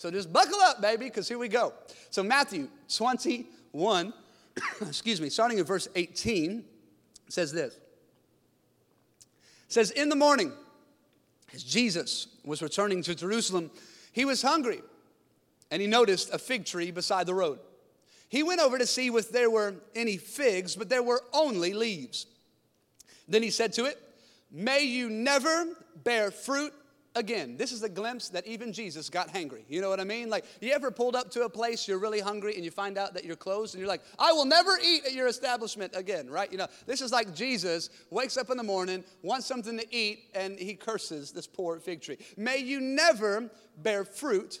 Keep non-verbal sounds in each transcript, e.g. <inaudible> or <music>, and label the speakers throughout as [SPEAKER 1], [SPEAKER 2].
[SPEAKER 1] So just buckle up, baby, because here we go. So, Matthew 21, <coughs> excuse me, starting at verse 18, says this. It says, In the morning, as Jesus was returning to Jerusalem, he was hungry and he noticed a fig tree beside the road. He went over to see if there were any figs, but there were only leaves. Then he said to it, May you never bear fruit again. This is a glimpse that even Jesus got hungry. You know what I mean? Like, you ever pulled up to a place you're really hungry and you find out that you're closed and you're like, I will never eat at your establishment again, right? You know, this is like Jesus wakes up in the morning, wants something to eat, and he curses this poor fig tree. May you never bear fruit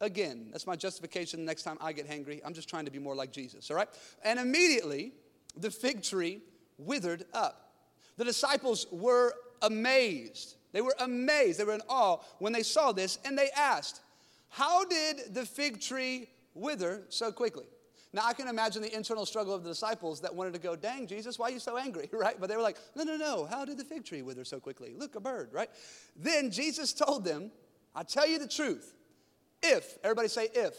[SPEAKER 1] again. That's my justification the next time I get hangry. I'm just trying to be more like Jesus, all right? And immediately the fig tree withered up. The disciples were amazed. They were amazed. They were in awe when they saw this, and they asked, How did the fig tree wither so quickly? Now, I can imagine the internal struggle of the disciples that wanted to go, Dang, Jesus, why are you so angry, <laughs> right? But they were like, No, no, no. How did the fig tree wither so quickly? Look, a bird, right? Then Jesus told them, I tell you the truth. If, everybody say if.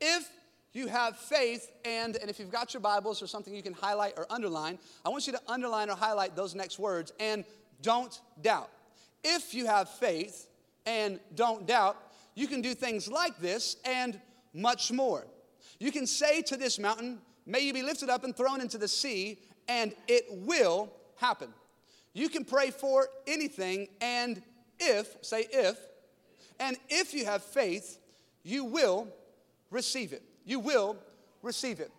[SPEAKER 1] If you have faith and and if you've got your bibles or something you can highlight or underline i want you to underline or highlight those next words and don't doubt. If you have faith and don't doubt you can do things like this and much more. You can say to this mountain may you be lifted up and thrown into the sea and it will happen. You can pray for anything and if say if and if you have faith you will receive it. You will receive it.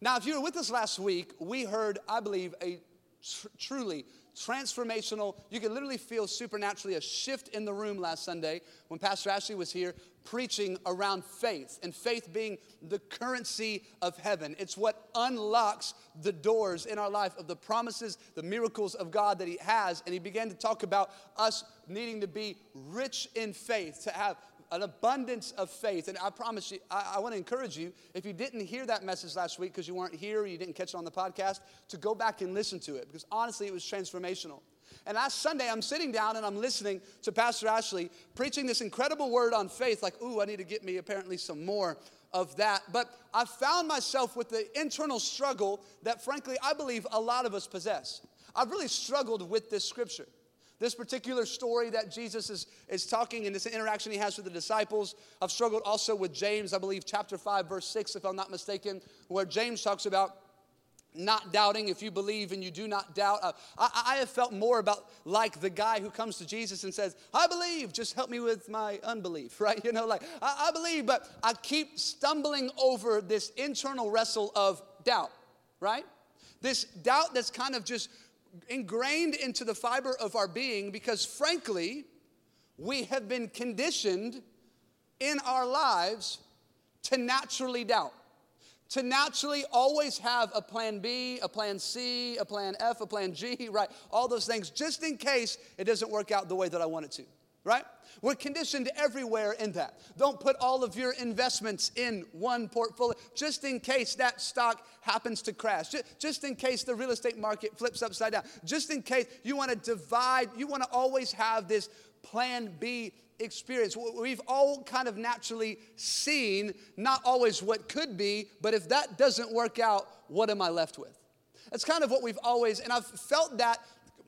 [SPEAKER 1] Now, if you were with us last week, we heard, I believe, a tr- truly transformational, you could literally feel supernaturally a shift in the room last Sunday when Pastor Ashley was here preaching around faith, and faith being the currency of heaven. It's what unlocks the doors in our life of the promises, the miracles of God that He has. And He began to talk about us needing to be rich in faith, to have an abundance of faith. And I promise you, I, I want to encourage you, if you didn't hear that message last week because you weren't here or you didn't catch it on the podcast, to go back and listen to it because honestly, it was transformational. And last Sunday, I'm sitting down and I'm listening to Pastor Ashley preaching this incredible word on faith, like, ooh, I need to get me apparently some more of that. But I found myself with the internal struggle that, frankly, I believe a lot of us possess. I've really struggled with this scripture. This particular story that Jesus is, is talking and this interaction he has with the disciples, I've struggled also with James, I believe, chapter 5, verse 6, if I'm not mistaken, where James talks about not doubting if you believe and you do not doubt. Uh, I, I, have felt more about like the guy who comes to Jesus and says, I believe, just help me with my unbelief, <laughs> right? You know, like, I, I believe, but I keep stumbling over this internal wrestle of doubt, right? This doubt that's kind of just ingrained into the fiber of our being because, frankly, we have been conditioned in our lives to naturally doubt, to naturally always have a plan B, a plan C, a plan F, a plan G, <laughs> right? All those things, just in case it doesn't work out the way that I want it to, right? We're conditioned everywhere in that. Don't put all of your investments in one portfolio just in case that stock happens to crash, just in case the real estate market flips upside down, just in case you want to divide, you want to always have this plan B experience. We've all kind of naturally seen not always what could be, but if that doesn't work out, what am I left with? That's kind of what we've always, and I've felt that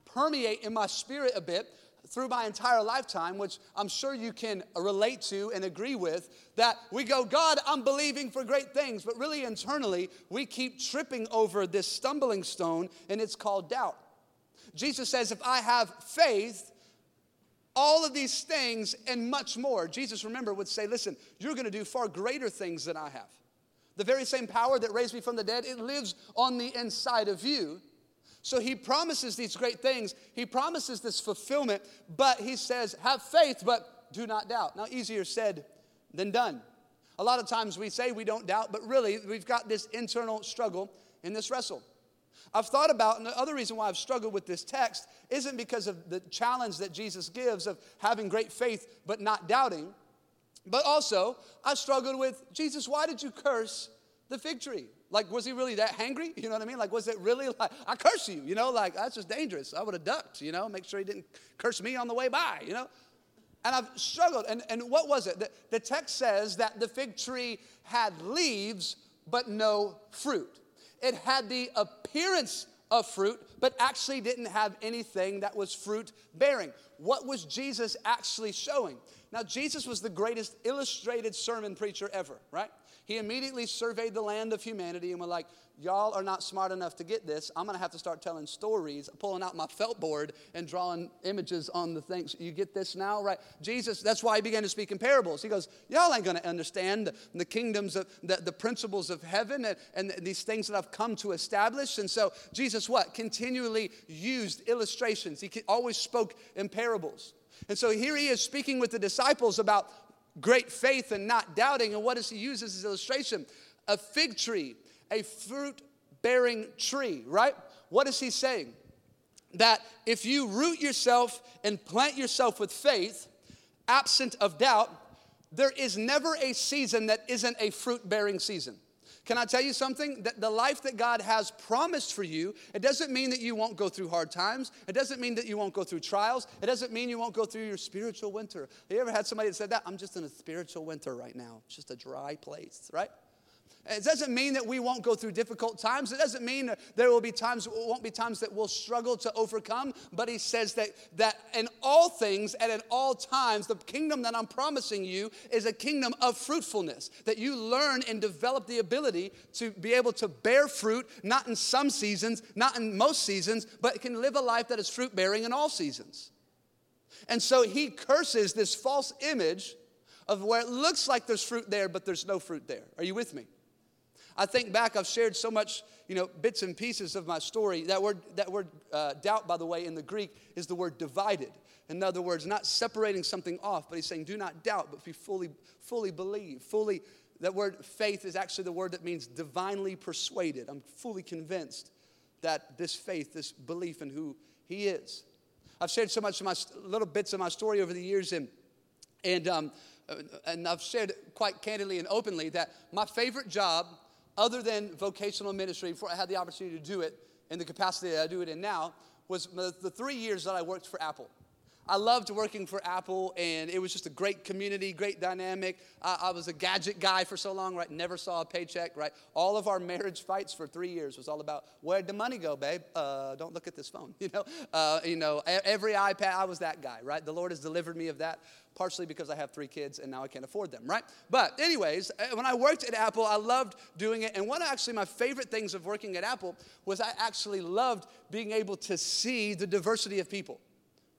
[SPEAKER 1] permeate in my spirit a bit through my entire lifetime, which I'm sure you can relate to and agree with, that we go, God, I'm believing for great things, but really internally, we keep tripping over this stumbling stone, and it's called doubt. Jesus says, If I have faith, all of these things and much more, Jesus, remember, would say, Listen, you're going to do far greater things than I have. The very same power that raised me from the dead, it lives on the inside of you. So he promises these great things. He promises this fulfillment, but he says, have faith, but do not doubt. Now, easier said than done. A lot of times we say we don't doubt, but really we've got this internal struggle in this wrestle. I've thought about, and the other reason why I've struggled with this text isn't because of the challenge that Jesus gives of having great faith but not doubting, but also I struggled with Jesus, why did you curse the fig tree? Like, was he really that hangry? You know what I mean? Like, was it really like, I curse you, you know? Like, that's just dangerous. I would have ducked, you know, make sure he didn't curse me on the way by, you know? And I've struggled. And, and what was it? The, the text says that the fig tree had leaves, but no fruit. It had the appearance of fruit, but actually didn't have anything that was fruit bearing. What was Jesus actually showing? Now, Jesus was the greatest illustrated sermon preacher ever, right? He immediately surveyed the land of humanity and was like, Y'all are not smart enough to get this. I'm going to have to start telling stories, pulling out my felt board and drawing images on the things. You get this now, right? Jesus, that's why he began to speak in parables. He goes, Y'all ain't going to understand the, kingdoms of the, the principles of heaven and, and these things that I've come to establish. And so, Jesus, what? Continually used illustrations. He always spoke in parables. And so here he is speaking with the disciples about great faith and not doubting. And what does he use as his illustration? A fig tree, a fruit bearing tree, right? What is he saying? That if you root yourself and plant yourself with faith, absent of doubt, there is never a season that isn't a fruit bearing season. Can I tell you something? That the life that God has promised for you, it doesn't mean that you won't go through hard times. It doesn't mean that you won't go through trials. It doesn't mean you won't go through your spiritual winter. Have you ever had somebody that said that? I'm just in a spiritual winter right now. It's just a dry place, right? It doesn't mean that we won't go through difficult times. It doesn't mean there will be times, won't be times that we'll struggle to overcome. But he says that, that in all things and at all times, the kingdom that I'm promising you is a kingdom of fruitfulness. That you learn and develop the ability to be able to bear fruit, not in some seasons, not in most seasons, but can live a life that is fruit bearing in all seasons. And so he curses this false image of where it looks like there's fruit there, but there's no fruit there. Are you with me? I think back, I've shared so much, you know, bits and pieces of my story. That word, that word uh, doubt, by the way, in the Greek is the word divided. In other words, not separating something off, but he's saying, do not doubt, but be fully, fully believe. Fully, that word faith is actually the word that means divinely persuaded. I'm fully convinced that this faith, this belief in who he is. I've shared so much of my little bits of my story over the years, and, and, um, and I've shared quite candidly and openly that my favorite job other than vocational ministry, before I had the opportunity to do it in the capacity that I do it in now, was the three years that I worked for Apple. I loved working for Apple, and it was just a great community, great dynamic. I, I, was a gadget guy for so long, right? Never saw a paycheck, right? All of our marriage fights for three years was all about where'd the money go, babe? Uh, don't look at this phone, <laughs> you know. Uh, you know, every iPad, I was that guy, right? The Lord has delivered me of that partially because I have three kids and now I can't afford them, right? But, anyways, uh, when I worked at Apple, I loved doing it. And one of actually my favorite things of working at Apple was I actually loved being able to see the diversity of people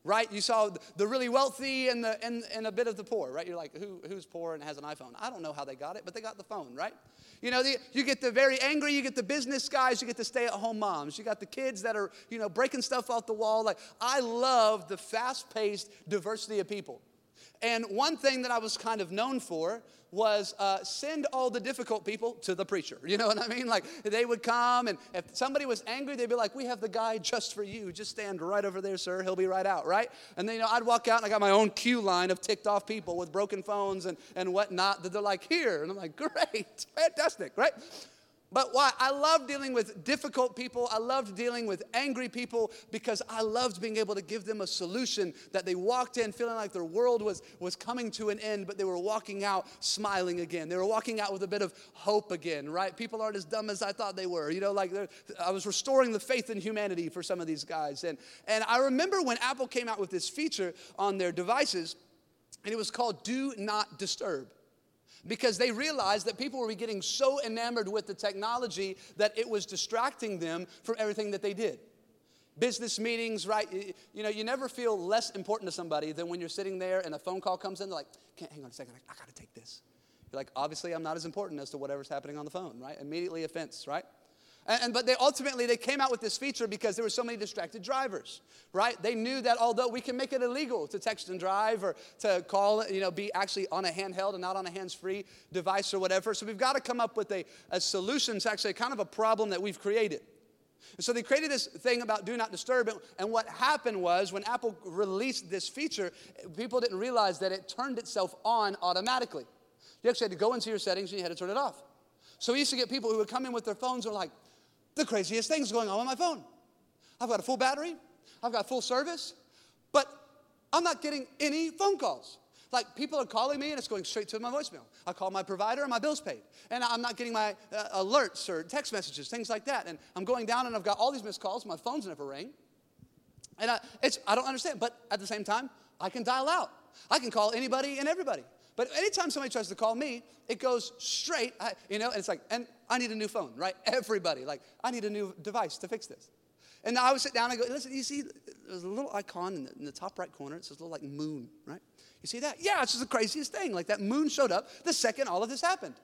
[SPEAKER 1] right? You saw the really wealthy and, the, and, and a bit of the poor, right? You're like, Who, who's poor and has an iPhone? I don't know how they got it, but they got the phone, right? You know, the, you get the very angry, you get the business guys, you get the stay at home moms, you got the kids that are, you know, breaking stuff off the wall. Like, I love the fast paced diversity of people. And one thing that I was kind of known for was uh, send all the difficult people to the preacher. You know what I mean? Like they would come, and if somebody was angry, they'd be like, "We have the guy just for you. Just stand right over there, sir. He'll be right out, right?" And then you know, I'd walk out, and I got my own queue line of ticked off people with broken phones and and whatnot. That they're like, "Here," and I'm like, "Great, fantastic, right?" But why? I love dealing with difficult people. I loved dealing with angry people because I loved being able to give them a solution that they walked in feeling like their world was, was coming to an end, but they were walking out smiling again. They were walking out with a bit of hope again, right? People aren't as dumb as I thought they were. You know, like I was restoring the faith in humanity for some of these guys. And, and I remember when Apple came out with this feature on their devices, and it was called Do Not Disturb because they realized that people were getting so enamored with the technology that it was distracting them from everything that they did. Business meetings, right? You know, you never feel less important to somebody than when you're sitting there and a phone call comes in, they're like, Can't, hang on a second, I, I gotta take this. You're like, obviously, I'm not as important as to whatever's happening on the phone, right? Immediately offense, right? And, and, but they ultimately they came out with this feature because there were so many distracted drivers, right? They knew that although we can make it illegal to text and drive or to call, you know, be actually on a handheld and not on a hands-free device or whatever. So we've got to come up with a, a solution to actually kind of a problem that we've created. And so they created this thing about do not disturb. And what happened was when Apple released this feature, people didn't realize that it turned itself on automatically. You actually had to go into your settings and you had to turn it off. So we used to get people who would come in with their phones and were like, the craziest things going on with my phone. I've got a full battery, I've got full service, but I'm not getting any phone calls. Like people are calling me and it's going straight to my voicemail. I call my provider and my bill's paid. And I'm not getting my uh, alerts or text messages, things like that. And I'm going down and I've got all these missed calls. My phone's never ring. And I, it's, I don't understand. But at the same time, I can dial out. I can call anybody and everybody. But anytime somebody tries to call me, it goes straight, I, you know, and it's like, and I need a new phone, right? <laughs> Everybody, like, I need a new device to fix this. And I would sit down and go, listen, you see, there's a little icon in the, in the top right corner. It says a little like moon, right? You see that? Yeah, it's just the craziest thing. Like that moon showed up the second all of this happened.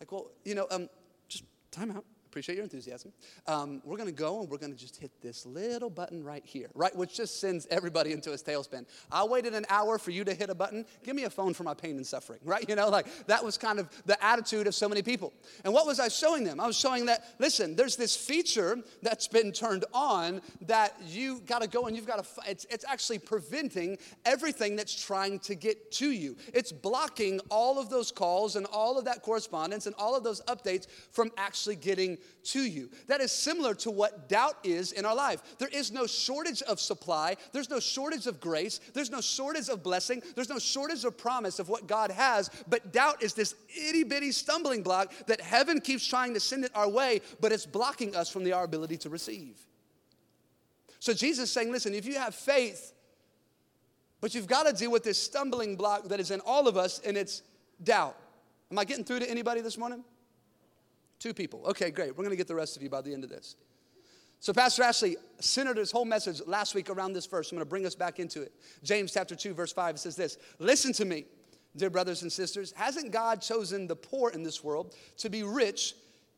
[SPEAKER 1] Like, well, you know, um, just time out. Appreciate your enthusiasm. Um, we're going to go and we're going to just hit this little button right here, right? Which just sends everybody into a tailspin. I waited an hour for you to hit a button. Give me a phone for my pain and suffering, <laughs> right? You know, like that was kind of the attitude of so many people. And what was I showing them? I was showing that, listen, there's this feature that's been turned on that you got to go and you've got to, it's, it's actually preventing everything that's trying to get to you. It's blocking all of those calls and all of that correspondence and all of those updates from actually getting to you. That is similar to what doubt is in our life. There is no shortage of supply, there's no shortage of grace, there's no shortage of blessing, there's no shortage of promise of what God has, but doubt is this itty bitty stumbling block that heaven keeps trying to send it our way, but it's blocking us from the, our ability to receive. So Jesus is saying, listen, if you have faith, but you've got to deal with this stumbling block that is in all of us, and it's doubt. Am I getting through to anybody this morning? Two people. Okay, great. We're going to get the rest of you by the end of this. So, Pastor Ashley centered his whole message last week around this verse. I'm going to bring us back into it. James chapter 2, verse 5 says this Listen to me, dear brothers and sisters. Hasn't God chosen the poor in this world to be rich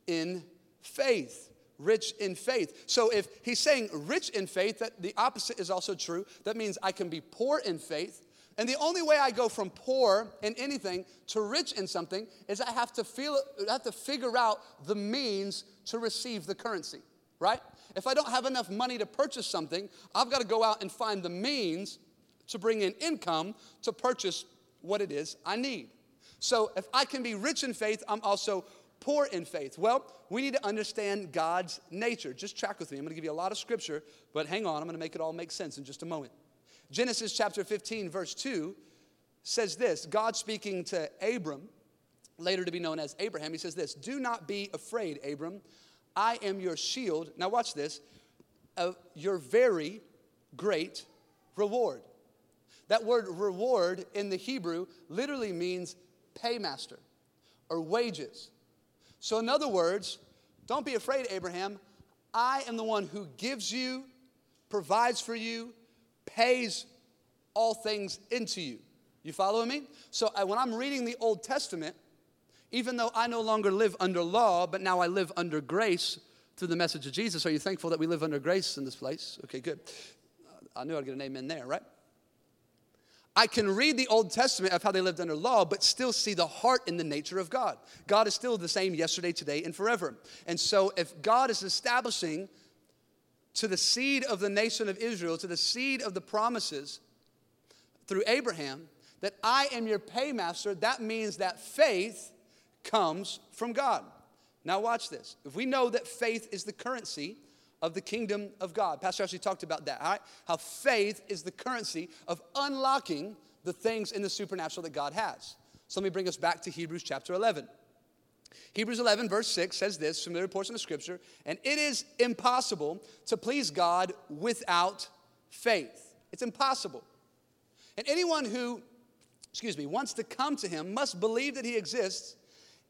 [SPEAKER 1] in faith? Rich in faith. So, if he's saying rich in faith, that the opposite is also true. That means I can be poor in faith and the only way I go from poor in anything to rich in something is I have to feel I have to figure out the means to receive the currency, right? If I don't have enough money to purchase something, I've got to go out and find the means to bring in income to purchase what it is I need. So if I can be rich in faith, I'm also poor in faith. Well, we need to understand God's nature. Just track with me. I'm going to give you a lot of scripture, but hang on, I'm going to make it all make sense in just a moment. Genesis chapter 15, verse 2 says this God speaking to Abram, later to be known as Abraham, he says this Do not be afraid, Abram. I am your shield. Now, watch this your very great reward. That word reward in the Hebrew literally means paymaster or wages. So, in other words, don't be afraid, Abraham. I am the one who gives you, provides for you, pays all things into you. You following me? So I, when I'm reading the Old Testament, even though I no longer live under law, but now I live under grace through the message of Jesus, are you thankful that we live under grace in this place? Okay, good. I knew I'd get an amen there, right? I can read the Old Testament of how they lived under law, but still see the heart and the nature of God. God is still the same yesterday, today, and forever. And so, if God is establishing to the seed of the nation of Israel, to the seed of the promises through Abraham, that I am your paymaster, that means that faith comes from God. Now, watch this. If we know that faith is the currency of the kingdom of God, Pastor Ashley talked about that? How faith is the currency of unlocking the things in the supernatural that God has. So let me bring us back to Hebrews chapter 11. Hebrews 11, verse 6 says this familiar portion of scripture, and it is impossible to please God without faith. It's impossible. And anyone who, excuse me, wants to come to him must believe that he exists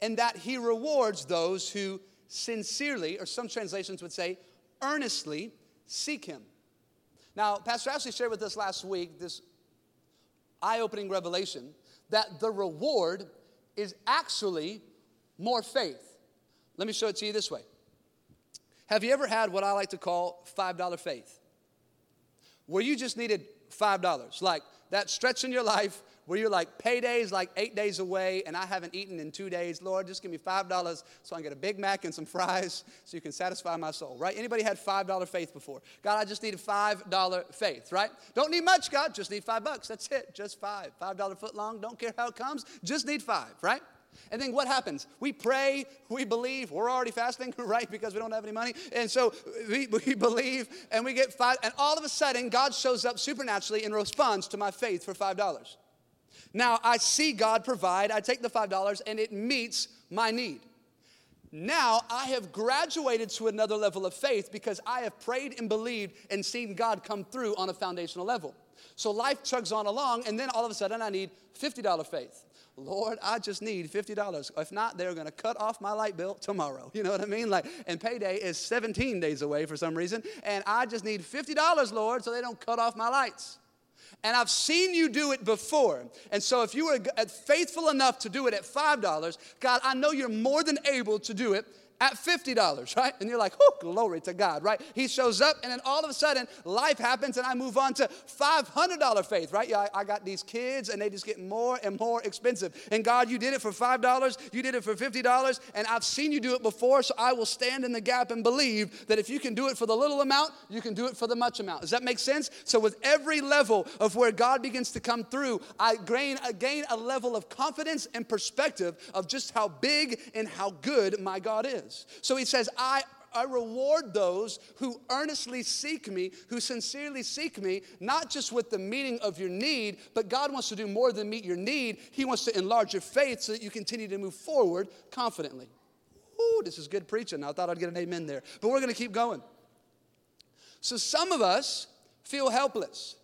[SPEAKER 1] and that he rewards those who sincerely, or some translations would say, earnestly seek him. Now, Pastor Ashley shared with us last week this eye opening revelation that the reward is actually more faith. Let me show it to you this way. Have you ever had what I like to call $5 faith? Where you just needed $5, like that stretch in your life where you're like, payday's like eight days away and I haven't eaten in two days. Lord, just give me $5 so I can get a Big Mac and some fries so you can satisfy my soul, right? Anybody had $5 faith before? God, I just need a $5 faith, right? Don't need much, God, just need five bucks. That's it, just five. $5 foot long, don't care how it comes, just need five, right? And then what happens? We pray, we believe, we're already fasting, <laughs> right? Because we don't have any money. And so we, <laughs> we believe and we get five, and all of a sudden, God shows up supernaturally in response to my faith for $5. Now I see God provide, I take the $5 and it meets my need. Now I have graduated to another level of faith because I have prayed and believed and seen God come through on a foundational level. So life chugs on along, and then all of a sudden I need $50 faith. Lord, I just need $50. If not, they're going to cut off my light bill tomorrow. <laughs> You know what I mean? Like, and payday is 17 days away for some reason, and I just need $50, Lord, so they don't cut off my lights. And I've seen you do it before. And so if you were uh, faithful enough to do it at $5, God, I know you're more than able to do it at $50, right? And you're like, oh, glory to God, right? He shows up, and then all of a sudden, life happens, and I move on to $500 faith, right? Yeah, I, I got these kids, and they just get more and more expensive. And God, you did it for $5, you did it for $50, and I've seen you do it before, so I will stand in the gap and believe that if you can do it for the little amount, you can do it for the much amount. Does that make sense? So, with every level of where God begins to come through, I gain, I gain a level of confidence and perspective of just how big and how good my God is is. So he says, I I reward those who earnestly seek me, who sincerely seek me, not just with the meeting of your need, but God wants to do more than meet your need. He wants to enlarge your faith so that you continue to move forward confidently. Ooh, this is good preaching. I thought I'd get an amen there. But we're going to keep going. So some of us feel helpless.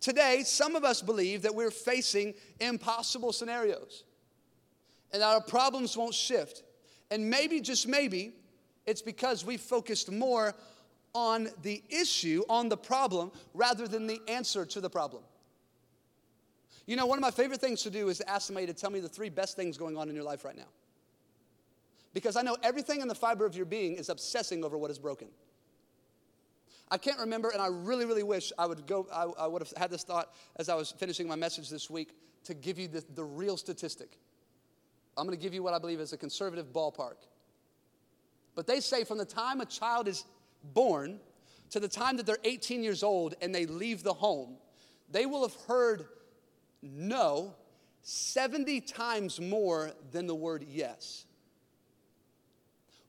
[SPEAKER 1] Today, some of us believe that we're facing impossible scenarios and that our problems won't shift. And maybe, just maybe, it's because we focused more on the issue, on the problem, rather than the answer to the problem. You know, one of my favorite things to do is to ask somebody to tell me the three best things going on in your life right now. Because I know everything in the fiber of your being is obsessing over what is broken. I can't remember, and I really, really wish I would go, I, I would have had this thought as I was finishing my message this week to give you the, the real statistic. I'm going to give you what I believe is a conservative ballpark. But they say from the time a child is born to the time that they're 18 years old and they leave the home, they will have heard no 70 times more than the word yes.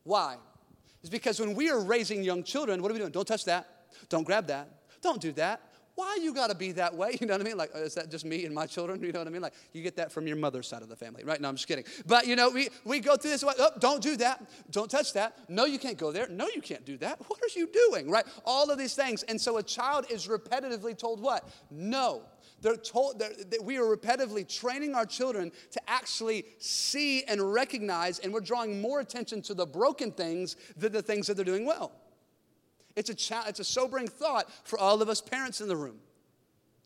[SPEAKER 1] Why? It's because when we are raising young children, what are we doing? Don't touch that. Don't grab that. Don't do that why you got to be that way? <laughs> You know what I mean? Like, is that just me and my children? You know what I mean? Like, you get that from your mother's side of the family, right? No, I'm just kidding. But, you know, we, we go through this, oh, don't do that. Don't touch that. No, you can't go there. No, you can't do that. What are you doing, right? All of these things. And so a child is repetitively told what? No. They're told they're, that we are repetitively training our children to actually see and recognize, and we're drawing more attention to the broken things than the things that they're doing well. It's a, cha- it's a sobering thought for all of us parents in the room.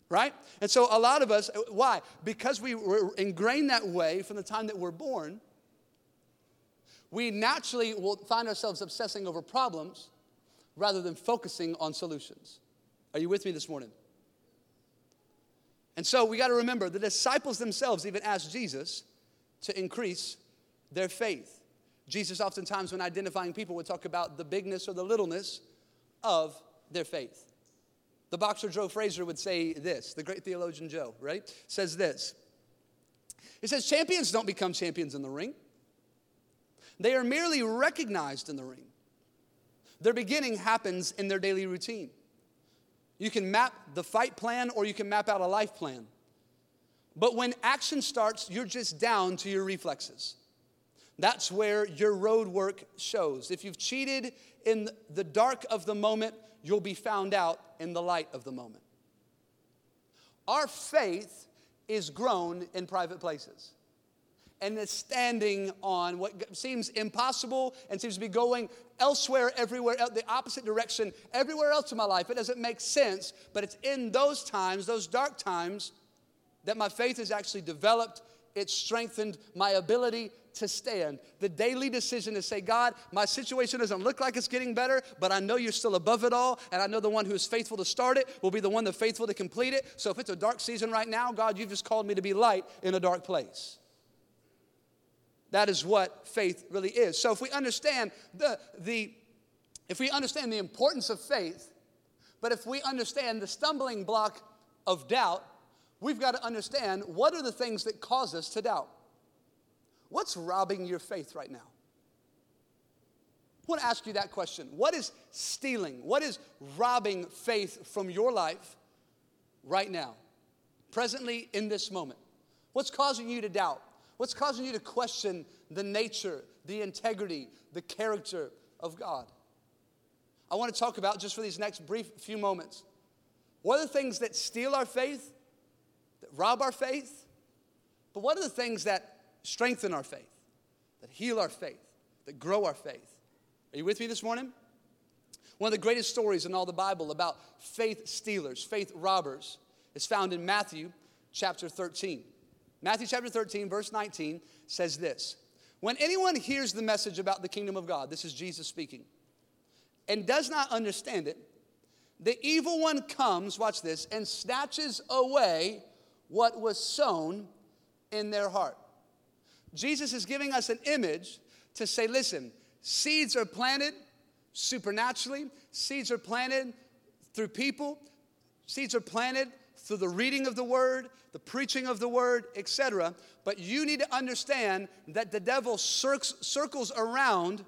[SPEAKER 1] Right? And so, a lot of us, why? Because we were ingrained that way from the time that we're born, we naturally will find ourselves obsessing over problems rather than focusing on solutions. Are you with me this morning? And so we got to remember the disciples themselves even asked Jesus to increase their faith. Jesus, oftentimes, when identifying people, would talk about the bigness or the littleness of their faith. The boxer Joe Frazier would say this, the great theologian Joe, right? Says this. He says, Champions don't become champions in the ring, they are merely recognized in the ring. Their beginning happens in their daily routine. You can map the fight plan or you can map out a life plan. But when action starts, you're just down to your reflexes. That's where your road work shows. If you've cheated in the dark of the moment, you'll be found out in the light of the moment. Our faith is grown in private places and is standing on what seems impossible and seems to be going elsewhere, everywhere, the opposite direction, everywhere else in my life. It doesn't make sense, but it's in those times, those dark times, that my faith is actually developed. It's strengthened my ability to stand. The daily decision to say, God, my situation doesn't look like it's getting better, but I know you're still above it all, and I know the one who is faithful to start it will be the one that's faithful to complete it. So if it's a dark season right now, God, you've just called me to be light in a dark place. That is what faith really is. So if we understand the, the if we understand the importance of faith, but if we understand the stumbling block of doubt, we've got to understand what are the things that cause us to doubt. What's robbing your faith right now? I want to ask you that question. What is stealing? What is robbing faith from your life right now? Presently, in this moment? What's causing you to doubt? What's causing you to question the nature, the integrity, the character of God? I want to talk about just for these next brief few moments. What are the things that steal our faith, that rob our faith? But what are the things that strengthen our faith, that heal our faith, that grow our faith? Are you with me this morning? One of the greatest stories in all the Bible about faith stealers, faith robbers, is found in Matthew chapter 13. Matthew chapter 13, verse 19 says this When anyone hears the message about the kingdom of God, this is Jesus speaking, and does not understand it, the evil one comes, watch this, and snatches away what was sown in their heart. Jesus is giving us an image to say, listen, seeds are planted supernaturally, seeds are planted through people, seeds are planted through the reading of the word, the preaching of the word, etc. But you need to understand that the devil circles around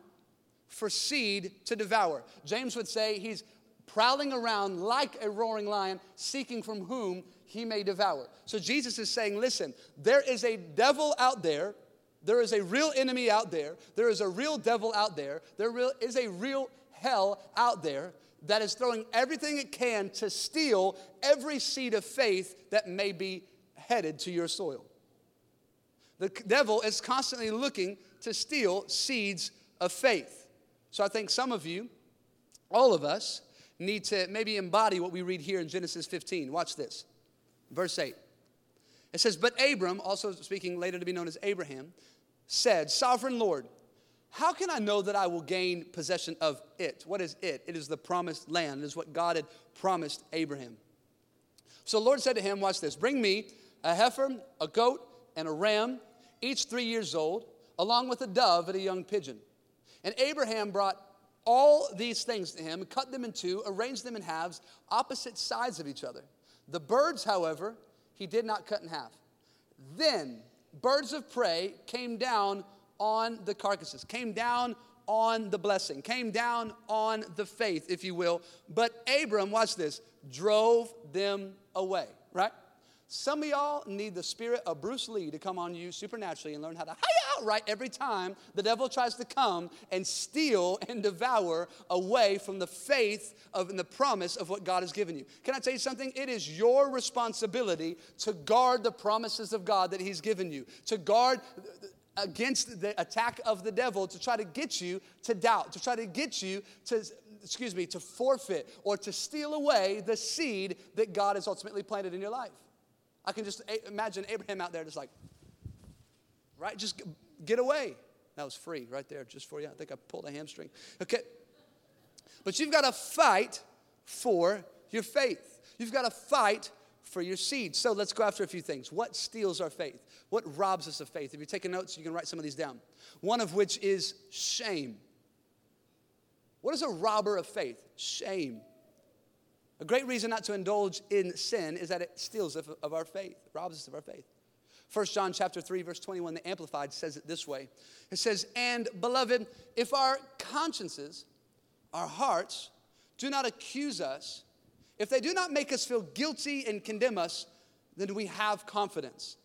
[SPEAKER 1] for seed to devour. James would say he's prowling around like a roaring lion, seeking from whom he may devour. So Jesus is saying, listen, there is a devil out there. There is a real enemy out there. There is a real devil out there. There is a real hell out there that is throwing everything it can to steal every seed of faith that may be headed to your soil. The devil is constantly looking to steal seeds of faith. So I think some of you, all of us, need to maybe embody what we read here in Genesis 15. Watch this. Verse 8. It says, But Abram, also speaking later to be known as Abraham, said, Sovereign Lord, how can I know that I will gain possession of it? What is it? It is the promised land. It is what God had promised Abraham. So the Lord said to him, Watch this, bring me a heifer, a goat, and a ram, each three years old, along with a dove and a young pigeon. And Abraham brought all these things to him, cut them in two, arranged them in halves, opposite sides of each other. The birds, however, he did not cut in half. Then birds of prey came down on the carcasses, came down on the blessing, came down on the faith, if you will. But Abram, watch this, drove them away, right? Some of y'all need the spirit of Bruce Lee to come on you supernaturally and learn how to hi right every time the devil tries to come and steal and devour away from the faith of and the promise of what God has given you. Can I tell you something? It is your responsibility to guard the promises of God that He's given you, to guard against the attack of the devil to try to get you to doubt, to try to get you to excuse me, to forfeit or to steal away the seed that God has ultimately planted in your life. I can just imagine Abraham out there just like, right? Just get away. That was free right there just for you. I think I pulled a hamstring. Okay. But you've got to fight for your faith. You've got to fight for your seed. So let's go after a few things. What steals our faith? What robs us of faith? If you're taking notes, you can write some of these down. One of which is shame. What is a robber of faith? Shame. A great reason not to indulge in sin is that it steals of, of our faith, robs us of our faith. 1 John chapter 3 verse 21 the amplified says it this way. It says, "And beloved, if our consciences, our hearts do not accuse us, if they do not make us feel guilty and condemn us, then we have confidence,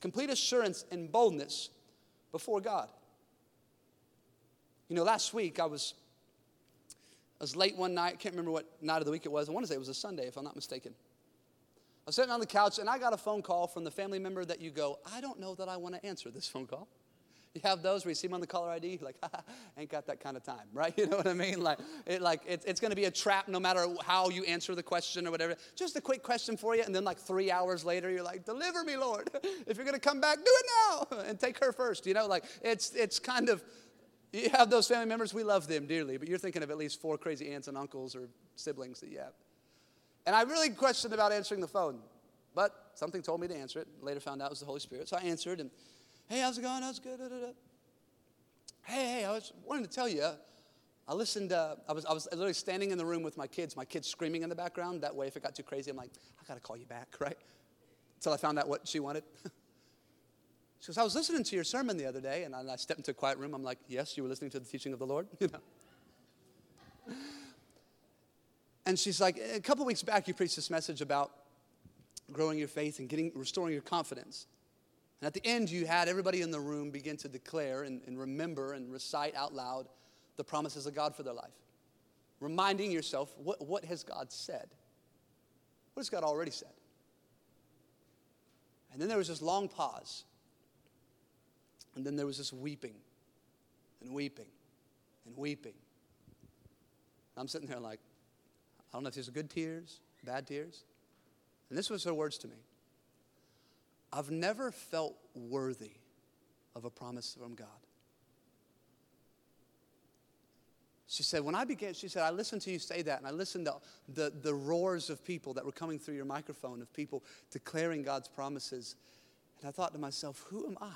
[SPEAKER 1] complete assurance and boldness before God." You know, last week I was I was late one night, I can't remember what night of the week it was. I want to say it was a Sunday, if I'm not mistaken. I was sitting on the couch and I got a phone call from the family member that you go, I don't know that I want to answer this phone call. You have those where you see them on the caller ID, like, ain't got that kind of time, <laughs> right? You know what I mean? Like, it, like it, it's going to be a trap no matter how you answer the question or whatever. Just a quick question for you, and then like three hours later, you're like, deliver me, Lord. <laughs> If you're going to come back, do it now, and take her first. You know, like it's it's kind of you have those family members, we love them dearly, but you're thinking of at least four crazy aunts and uncles or siblings that you have. And I really questioned about answering the phone, but something told me to answer it. Later found out it was the Holy Spirit. So I answered, and hey, how's it going? How's it good? Da, da, da. Hey, hey, I was wanting to tell you, I listened, uh, I, was, I was literally standing in the room with my kids, my kids screaming in the background. That way, if it got too crazy, I'm like, I gotta call you back, <laughs> right? Until I found out what she wanted. <laughs> She goes, I was listening to your sermon the other day, and I stepped into a quiet room. I'm like, Yes, you were listening to the teaching of the Lord? <laughs> You know. And she's like, A couple weeks back, you preached this message about growing your faith and getting restoring your confidence. And at the end, you had everybody in the room begin to declare and, and remember and recite out loud the promises of God for their life. Reminding yourself, what, what has God said? What has God already said? And then there was this long pause. And then there was this weeping and weeping and weeping. I'm sitting there like, I don't know if these are good tears, bad tears. And this was her words to me I've never felt worthy of a promise from God. She said, when I began, she said, I listened to you say that, and I listened to the, the roars of people that were coming through your microphone, of people declaring God's promises. And I thought to myself, who am I?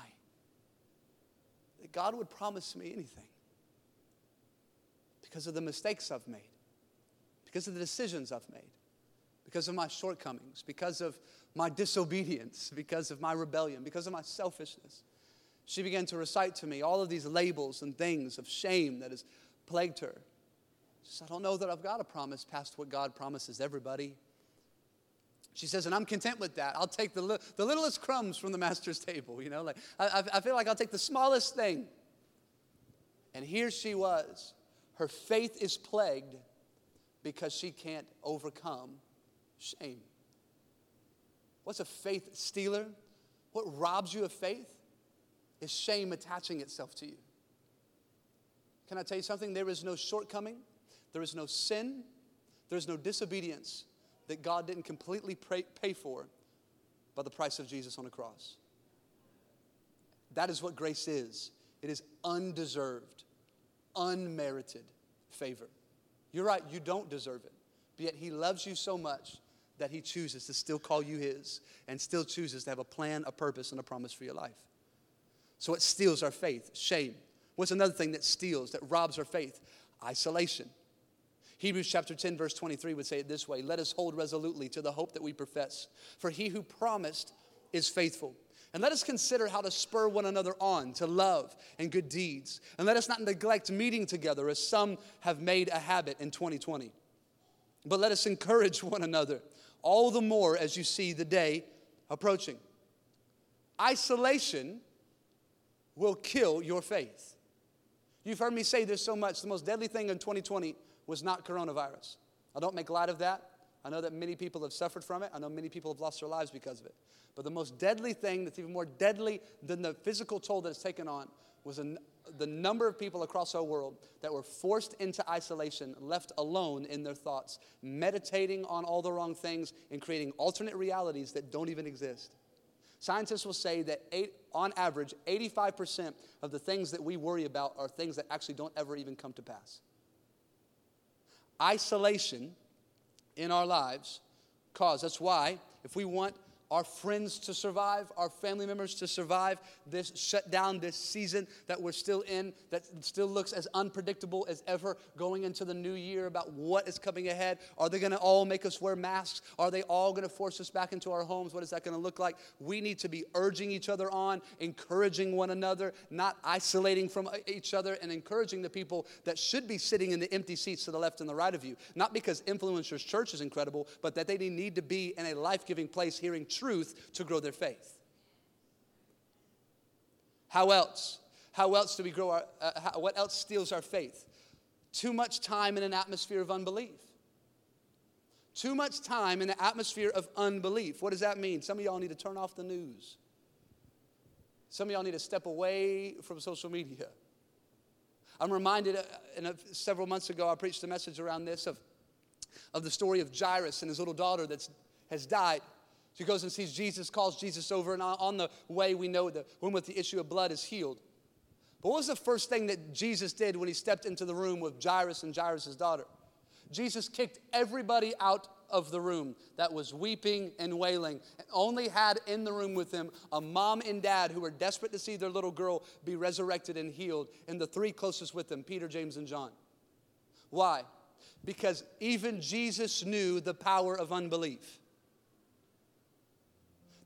[SPEAKER 1] That God would promise me anything because of the mistakes I've made, because of the decisions I've made, because of my shortcomings, because of my disobedience, because of my rebellion, because of my selfishness. She began to recite to me all of these labels and things of shame that has plagued her. She said, I don't know that I've got a promise past what God promises everybody. She says, and I'm content with that. I'll take the, li- the littlest crumbs from the master's <laughs> table, you know, like I, I feel like I'll take the smallest thing. And here she was. Her faith is plagued because she can't overcome shame. What's a faith stealer? What robs you of faith is shame attaching itself to you. Can I tell you something? There is no shortcoming, there is no sin, there is no disobedience that God didn't completely pay, for by the price of Jesus on the cross. That is what grace is it is undeserved, unmerited favor. You're right, you don't deserve it, but yet He loves you so much that He chooses to still call you His and still chooses to have a plan, a purpose, and a promise for your life. So it steals our faith, shame. What's another thing that steals, that robs our faith? Isolation. Hebrews chapter 10, verse 23 would say it this way Let us hold resolutely to the hope that we profess, for he who promised is faithful. And let us consider how to spur one another on to love and good deeds. And let us not neglect meeting together as some have made a habit in 2020. But let us encourage one another all the more as you see the day approaching. Isolation will kill your faith. You've heard me say this so much. The most deadly thing in 2020 was not coronavirus. I don't make light of that. I know that many people have suffered from it. I know many people have lost their lives because of it. But the most deadly thing that's even more deadly than the physical toll that it's taken on was a, the number of people across our world that were forced into isolation, left alone in their thoughts, meditating on all the wrong things and creating alternate realities that don't even exist. Scientists will say that eight, on average, 85% of the things that we worry about are things that actually don't ever even come to pass. Isolation in our lives cause. That's why, if we want our friends to survive, our family members to survive this shutdown, this season that we're still in, that still looks as unpredictable as ever going into the new year about what is coming ahead. Are they going to all make us wear masks? Are they all going to force us back into our homes? What is that going to look like? We need to be urging each other on, encouraging one another, not isolating from uh, each other, and encouraging the people that should be sitting in the empty seats to the left and the right of you. Not because Influencers Church is incredible, but that they need to be in a life giving place hearing truth to grow their faith. How else? How else do we grow our, uh, how, what else steals our faith? Too much time in an atmosphere of unbelief. Too much time in an atmosphere of unbelief. What does that mean? Some of y'all need to turn off the news. Some of y'all need to step away from social media. I'm reminded, uh, several months ago, I preached a message around this of, of the story of Jairus and his little daughter that has died. She goes and sees Jesus, calls Jesus over, and on the way, we know the woman with the issue of blood is healed. But what was the first thing that Jesus did when he stepped into the room with Jairus and Jairus' daughter? Jesus kicked everybody out of the room that was weeping and wailing, and only had in the room with him a mom and dad who were desperate to see their little girl be resurrected and healed, and the three closest with them Peter, James, and John. Why? Because even Jesus knew the power of unbelief.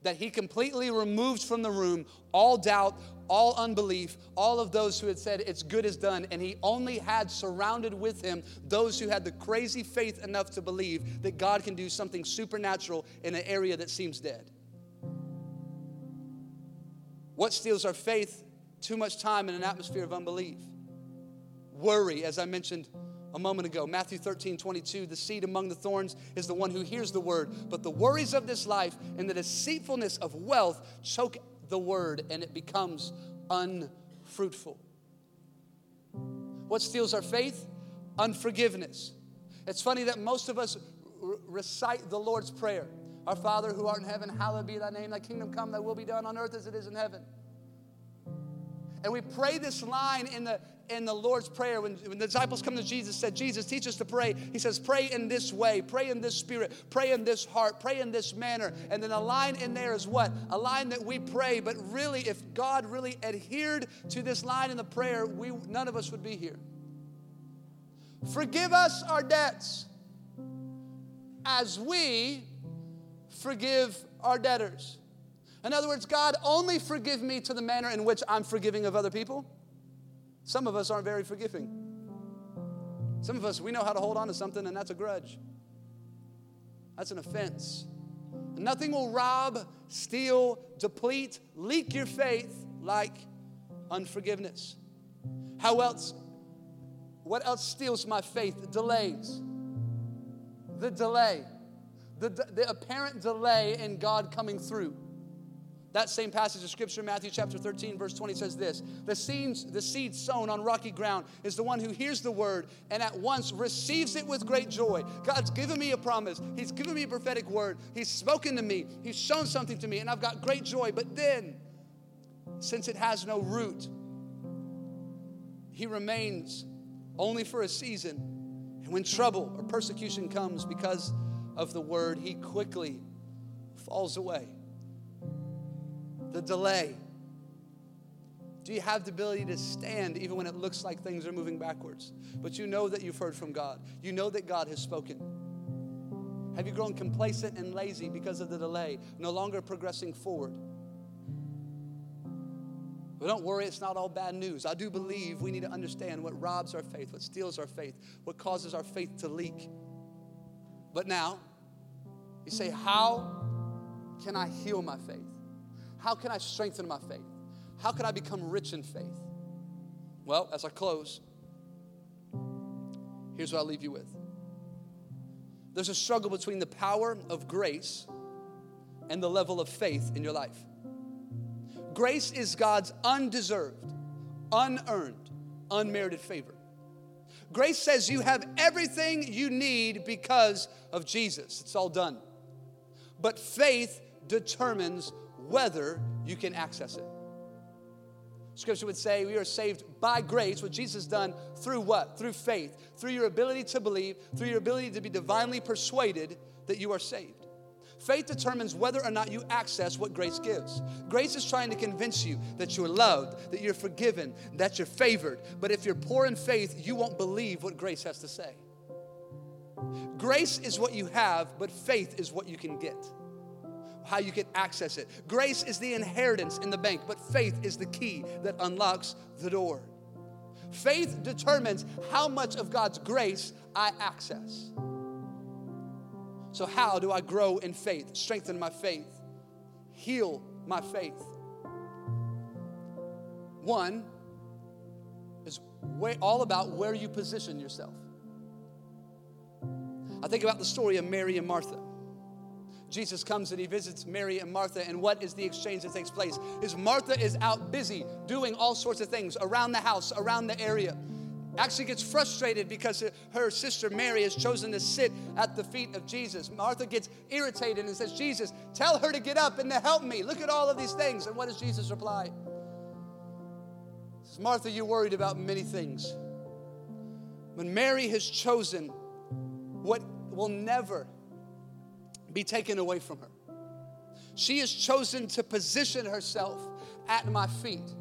[SPEAKER 1] That he completely removed from the room all doubt, all unbelief, all of those who had said it's good is done, and he only had surrounded with him those who had the crazy faith enough to believe that God can do something supernatural in an area that seems dead. What steals our faith? Too much time in an atmosphere of unbelief. Worry, as I mentioned a moment ago. Matthew 13, 22, the seed among the thorns is the one who hears the word, but the worries of this life and the deceitfulness of wealth choke the word and it becomes unfruitful. What steals our faith? Unforgiveness. It's funny that most of us r- recite the Lord's Prayer Our Father who art in heaven, hallowed be thy name, thy kingdom come, thy will be done on earth as it is in heaven. And we pray this line in the, in the Lord's Prayer when, when the disciples come to Jesus, said, Jesus, teach us to pray. He says, pray in this way, pray in this spirit, pray in this heart, pray in this manner. And then a line in there is what? A line that we pray, but really, if God really adhered to this line in the prayer, we, none of us would be here. Forgive us our debts as we forgive our debtors. In other words, God, only forgive me to the manner in which I'm forgiving of other people. Some of us aren't very forgiving. Some of us, we know how to hold on to something, and that's a grudge. That's an offense. Nothing will rob, steal, deplete, leak your faith like unforgiveness. How else? What else steals my faith? Delays. The delay. The, the apparent delay in God coming through. That same passage of scripture, Matthew chapter 13, verse 20, says this the, seeds, the seed sown on rocky ground is the one who hears the word and at once receives it with great joy. God's given me a promise, He's given me a prophetic word, He's spoken to me, He's shown something to me, and I've got great joy. But then, since it has no root, He remains only for a season. And when trouble or persecution comes because of the word, He quickly falls away the delay? Do you have the ability to stand even when it looks like things are moving backwards? But you know that you've heard from God. You know that God has spoken. Have you grown complacent and lazy because of the delay, no longer progressing forward? But don't worry, it's not all bad news. I do believe we need to understand what robs our faith, what steals our faith, what causes our faith to leak. But now, you say, How can I heal my faith? How can I strengthen my faith? How can I become rich in faith? Well, as I close, here's what I'll leave you with. There's a struggle between the power of grace and the level of faith in your life. Grace is God's undeserved, unearned, unmerited favor. Grace says you have everything you need because of Jesus. It's all done. But faith determines whether you can access it. Scripture would say we are saved by grace, what Jesus done through what? Through faith, through your ability to believe, through your ability to be divinely persuaded that you are saved. Faith determines whether or not you access what grace gives. Grace is trying to convince you that you're loved, that you're forgiven, that you're favored. But if you're poor in faith, you won't believe what grace has to say. Grace is what you have, but faith is what you can get how you can access it. Grace is the inheritance in the bank, but faith is the key that unlocks the door. Faith determines how much of God's grace I access. So, how do I grow in faith, strengthen my faith, heal my faith? One is all about where you position yourself. I think about the story of Mary and Martha. Jesus comes and he visits Mary and Martha, and what is the exchange that takes place? Is Martha is out busy doing all sorts of things around the house, around the area. Actually gets frustrated because her sister Mary has chosen to sit at the feet of Jesus. Martha gets irritated and says, Jesus, tell her to get up and to help me. Look at all of these things. And what does Jesus reply? Says, Martha, you're worried about many things. When Mary has chosen what will never be taken away from her. She has chosen to position herself at my feet.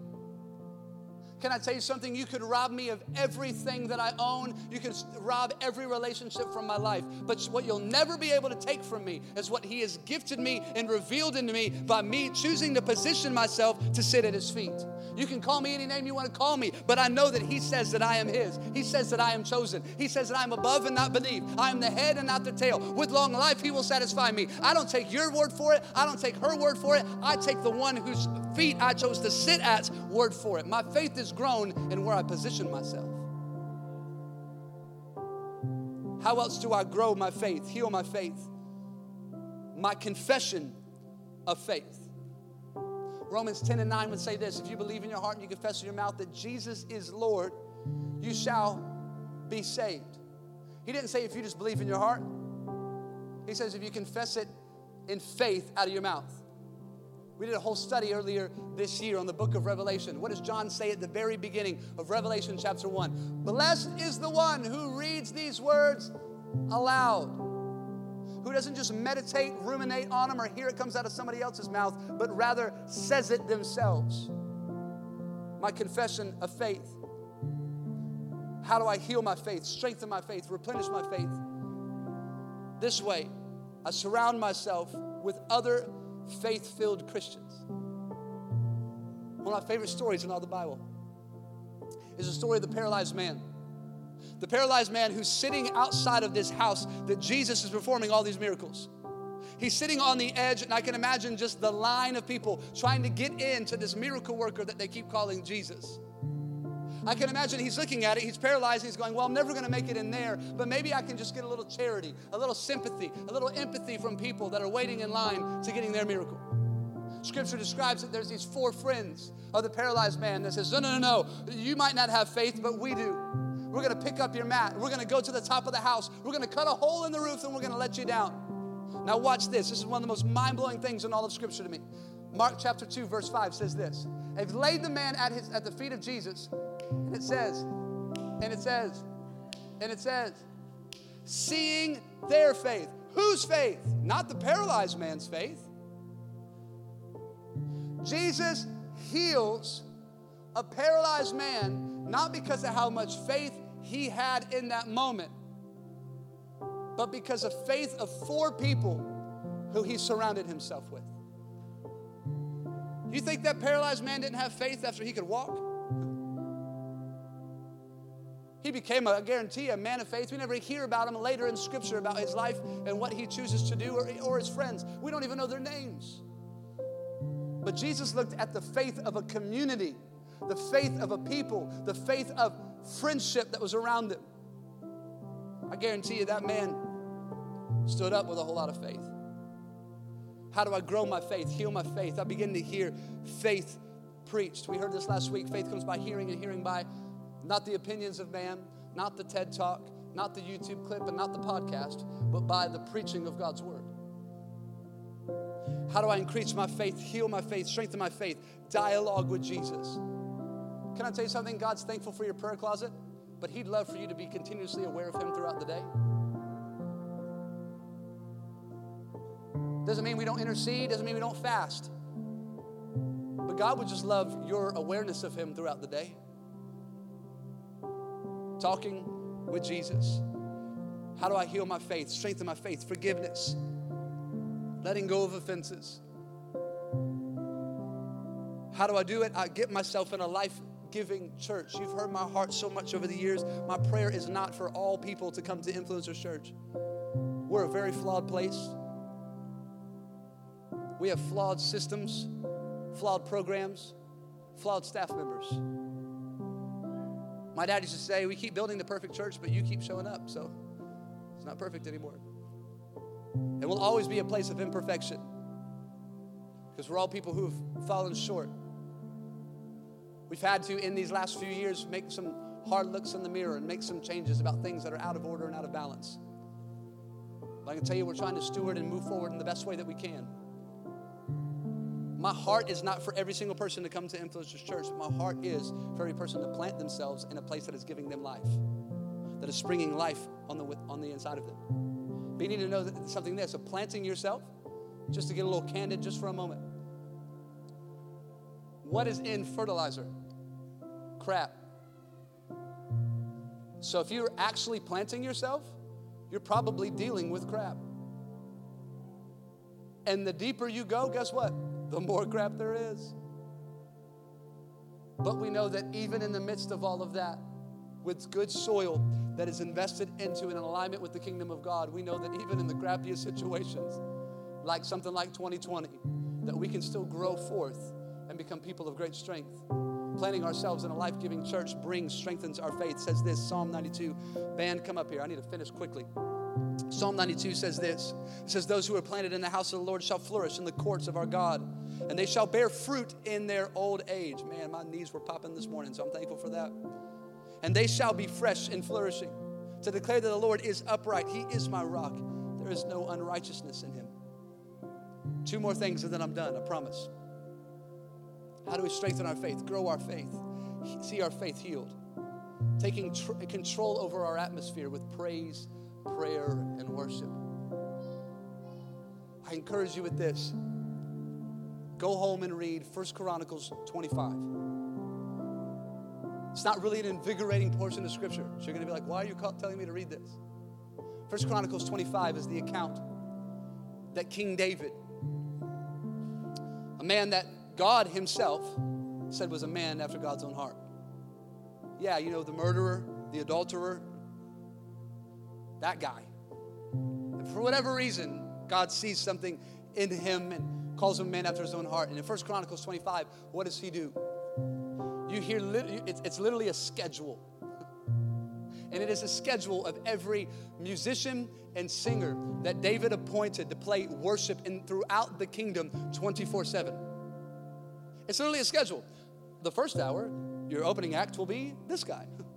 [SPEAKER 1] Can I tell you something? You could rob me of everything that I own. You could rob every relationship from my life. But what you'll never be able to take from me is what He has gifted me and revealed into me by me choosing to position myself to sit at His feet. You can call me any name you want to call me, but I know that He says that I am His. He says that I am chosen. He says that I am above and not beneath. I am the head and not the tail. With long life, He will satisfy me. I don't take your word for it. I don't take her word for it. I take the one whose feet I chose to sit at word for it. My faith is grown in where I position myself. How else do I grow my faith, heal my faith? My confession of faith. Romans 10 and 9 would say this if you believe in your heart and you confess in your mouth that Jesus is Lord, you shall be saved. He didn't say if you just believe in your heart, He says if you confess it in faith out of your mouth. We did a whole study earlier this year on the book of Revelation. What does John say at the very beginning of Revelation chapter 1? Blessed is the one who reads these words aloud, who doesn't just meditate, ruminate on them, or hear it comes out of somebody else's mouth, but rather says it themselves. My confession of faith. How do I heal my faith, strengthen my faith, replenish my faith? This way, I surround myself with other faith filled Christians. One of my favorite stories in all the Bible is the story of the paralyzed man. The paralyzed man who's sitting outside of this house that Jesus is performing all these miracles. He's sitting on the edge, and I can imagine just the line of people trying to get into this miracle worker that they keep calling Jesus. I can imagine he's looking at it, he's paralyzed, he's going, Well, I'm never gonna make it in there, but maybe I can just get a little charity, a little sympathy, a little empathy from people that are waiting in line to getting their miracle. Scripture describes that there's these four friends of the paralyzed man that says, No, no, no, no, you might not have faith, but we do. We're gonna pick up your mat, we're gonna go to the top of the house, we're gonna cut a hole in the roof, and we're gonna let you down. Now, watch this. This is one of the most mind blowing things in all of Scripture to me. Mark chapter 2, verse 5 says this They've laid the man at, his, at the feet of Jesus, and it says, and it says, and it says, seeing their faith. Whose faith? Not the paralyzed man's faith. Jesus heals a paralyzed man not because of how much faith he had in that moment, but because of faith of four people who he surrounded himself with. You think that paralyzed man didn't have faith after he could walk? He became, a, guarantee, a man of faith. We never hear about him later in Scripture about his life and what he chooses to do or, or his friends. We don't even know their names. But Jesus looked at the faith of a community, the faith of a people, the faith of friendship that was around them. I guarantee you that man stood up with a whole lot of faith. How do I grow my faith, heal my faith? I begin to hear faith preached. We heard this last week. Faith comes by hearing, and hearing by not the opinions of man, not the TED Talk, not the YouTube clip, and not the podcast, but by the preaching of God's Word. How do I increase my faith, heal my faith, strengthen my faith? Dialogue with Jesus. Can I tell you something? God's thankful for your prayer closet, but He'd love for you to be continuously aware of Him throughout the day. Doesn't mean we don't intercede, doesn't mean we don't fast. But God would just love your awareness of Him throughout the day. Talking with Jesus. How do I heal my faith, strengthen my faith? Forgiveness, letting go of offenses. How do I do it? I get myself in a life giving church. You've heard my heart so much over the years. My prayer is not for all people to come to Influencers Church. We're a very flawed place. We have flawed systems, flawed programs, flawed staff members. My dad used to say, We keep building the perfect church, but you keep showing up, so it's not perfect anymore. It will always be a place of imperfection because we're all people who have fallen short. We've had to, in these last few years, make some hard looks in the mirror and make some changes about things that are out of order and out of balance. But I can tell you, we're trying to steward and move forward in the best way that we can. My heart is not for every single person to come to Influencers Church. My heart is for every person to plant themselves in a place that is giving them life, that is springing life on the, on the inside of them. But you need to know that something there. So planting yourself, just to get a little candid just for a moment. What is in fertilizer? crap. So if you're actually planting yourself, you're probably dealing with crap. And the deeper you go, guess what? The more crap there is. But we know that even in the midst of all of that, with good soil that is invested into and in alignment with the kingdom of God, we know that even in the crappiest situations, like something like 2020, that we can still grow forth and become people of great strength. Planting ourselves in a life giving church brings, strengthens our faith. Says this Psalm 92. Band, come up here. I need to finish quickly. Psalm 92 says this It says, Those who are planted in the house of the Lord shall flourish in the courts of our God, and they shall bear fruit in their old age. Man, my knees were popping this morning, so I'm thankful for that. And they shall be fresh and flourishing to declare that the Lord is upright. He is my rock. There is no unrighteousness in him. Two more things and then I'm done, I promise. How do we strengthen our faith, grow our faith, see our faith healed? Taking tr- control over our atmosphere with praise, prayer, and worship. I encourage you with this. Go home and read 1 Chronicles 25. It's not really an invigorating portion of scripture. So you're going to be like, why are you telling me to read this? 1 Chronicles 25 is the account that King David, a man that God Himself said was a man after God's own heart. Yeah, you know, the murderer, the adulterer, that guy. And for whatever reason, God sees something in him and calls him a man after his own heart. And in 1 Chronicles 25, what does he do? You hear, it's literally a schedule. And it is a schedule of every musician and singer that David appointed to play worship in, throughout the kingdom 24 7. It's literally a schedule. The first hour, your opening act will be this guy. <laughs>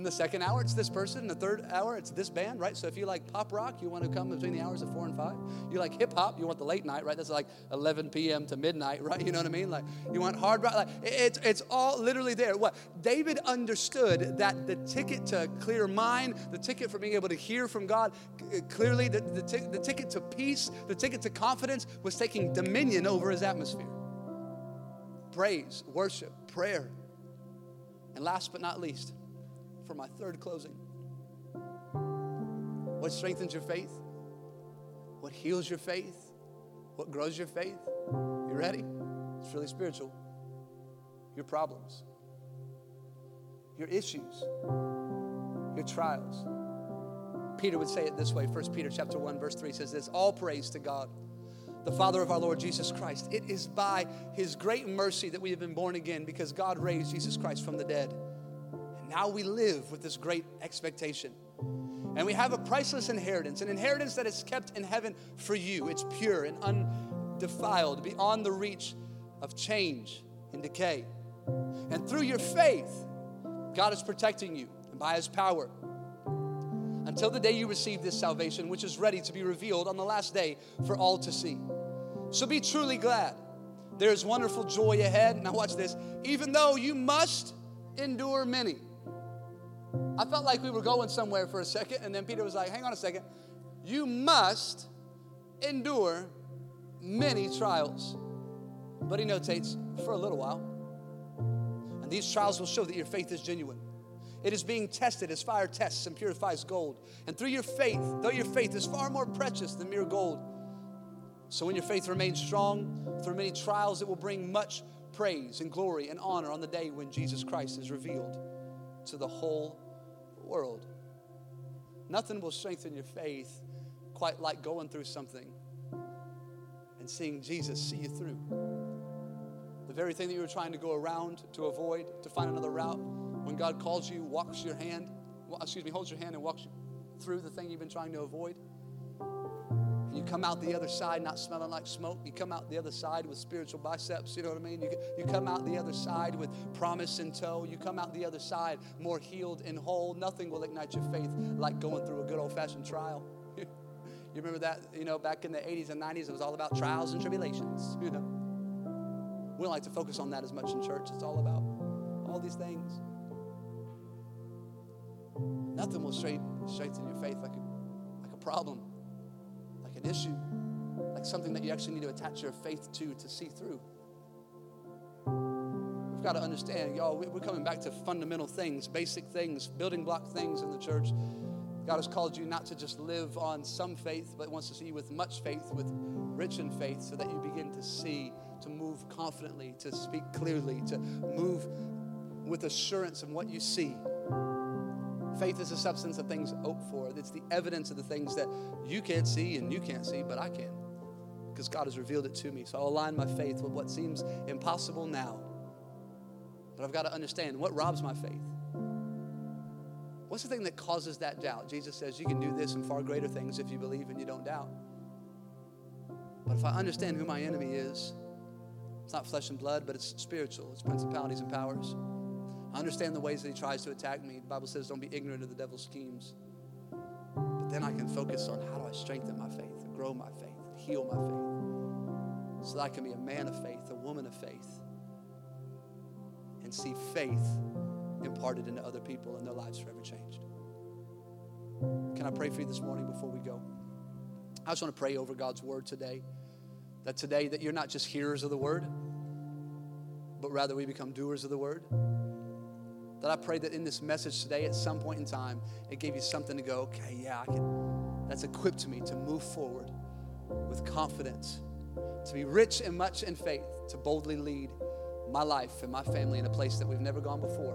[SPEAKER 1] In the second hour, it's this person. In the third hour, it's this band, right? So if you like pop rock, you want to come between the hours of four and five. You like hip hop, you want the late night, right? That's like 11 p.m. to midnight, <laughs> right? You know what I mean? Like you want hard rock. Like it's it's all literally there. What David understood that the ticket to clear mind, the ticket for being able to hear from God clearly, the, the, t- the ticket to peace, the ticket to confidence was taking dominion over his atmosphere praise, worship, prayer. And last but not least, for my third closing, what strengthens your faith? What heals your faith? What grows your faith? You ready? It's really spiritual. Your problems, your issues, your trials. Peter would say it this way 1 Peter chapter 1 verse 3 says this all praise to God the Father of our Lord Jesus Christ. It is by His great mercy that we have been born again because God raised Jesus Christ from the dead. Now we live with this great expectation. And we have a priceless inheritance, an inheritance that is kept in heaven for you. It's pure and undefiled, beyond the reach of change and decay. And through your faith, God is protecting you and by His power until the day you receive this salvation, which is ready to be revealed on the last day for all to see. So be truly glad. There is wonderful joy ahead. Now, watch this. Even though you must endure many. I felt like we were going somewhere for a second, and then Peter was like, hang on a second. You must endure many trials. But he notates, for a little while. And these trials will show that your faith is genuine. It is being tested as fire tests and purifies gold. And through your faith, though your faith is far more precious than mere gold, so when your faith remains strong through many trials, it will bring much praise and glory and honor on the day when Jesus Christ is revealed to the whole world. Nothing will strengthen your faith quite like going through something and seeing Jesus see you through. The very thing that you were trying to go around to avoid, to find another route, when God calls you, walks your hand, excuse me, holds your hand and walks you through the thing you've been trying to avoid. You come out the other side not smelling like smoke. You come out the other side with spiritual biceps. You know what I mean? You, you come out the other side with promise in tow. You come out the other side more healed and whole. Nothing will ignite your faith like going through a good old fashioned trial. <laughs> you remember that, you know, back in the 80s and 90s, it was all about trials and tribulations, <laughs> you know. We don't like to focus on that as much in church. It's all about all these things. Nothing will strengthen your faith like a, like a problem, an issue, like something that you actually need to attach your faith to to see through. We've got to understand, y'all, we're coming back to fundamental things, basic things, building block things in the church. God has called you not to just live on some faith, but wants to see you with much faith, with rich in faith, so that you begin to see, to move confidently, to speak clearly, to move with assurance in what you see. Faith is the substance of things hoped for. It's the evidence of the things that you can't see and you can't see, but I can. Because God has revealed it to me. So I'll align my faith with what seems impossible now. But I've got to understand what robs my faith. What's the thing that causes that doubt? Jesus says you can do this and far greater things if you believe and you don't doubt. But if I understand who my enemy is, it's not flesh and blood, but it's spiritual, it's principalities and powers. I understand the ways that he tries to attack me. The Bible says don't be ignorant of the devil's schemes. But then I can focus on how do I strengthen my faith, grow my faith, heal my faith, so that I can be a man of faith, a woman of faith, and see faith imparted into other people and their lives forever changed. Can I pray for you this morning before we go? I just want to pray over God's word today. That today that you're not just hearers of the word, but rather we become doers of the word. That I pray that in this message today, at some point in time, it gave you something to go, okay, yeah, I can. That's equipped me to move forward with confidence, to be rich and much in faith, to boldly lead my life and my family in a place that we've never gone before,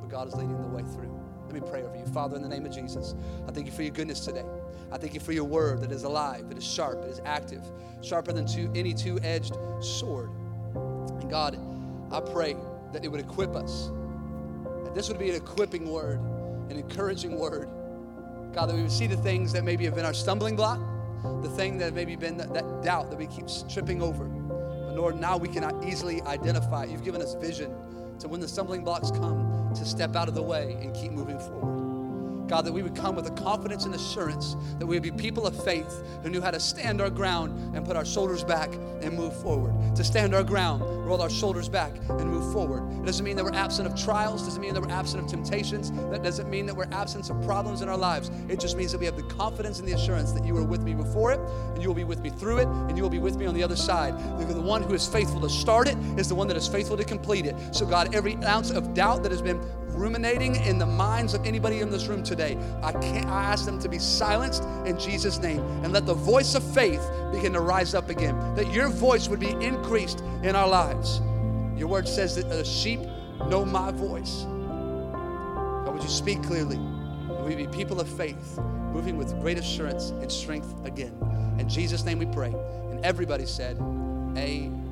[SPEAKER 1] but God is leading the way through. Let me pray over you. Father, in the name of Jesus, I thank you for your goodness today. I thank you for your word that is alive, it is sharp, it is active, sharper than two, any two edged sword. And God, I pray that it would equip us this would be an equipping word, an encouraging word. God, that we would see the things that maybe have been our stumbling block, the thing that maybe been that, that doubt that we keep tripping over. But Lord, now we can easily identify. You've given us vision to when the stumbling blocks come, to step out of the way and keep moving forward. God, that we would come with a confidence and assurance that we would be people of faith who knew how to stand our ground and put our shoulders back and move forward. To stand our ground, roll our shoulders back and move forward. It doesn't mean that we're absent of trials, doesn't mean that we're absent of temptations, that doesn't mean that we're absent of problems in our lives. It just means that we have the confidence and the assurance that you were with me before it, and you will be with me through it, and you will be with me on the other side. The one who is faithful to start it is the one that is faithful to complete it. So, God, every ounce of doubt that has been ruminating in the minds of anybody in this room today, I can't I ask them to be silenced in Jesus' name and let the voice of faith begin to rise up again. That your voice would be increased in our lives. Your word says that the sheep know my voice. God, would you speak clearly? We be people of faith, moving with great assurance and strength again? In Jesus' name we pray. And everybody said, Amen.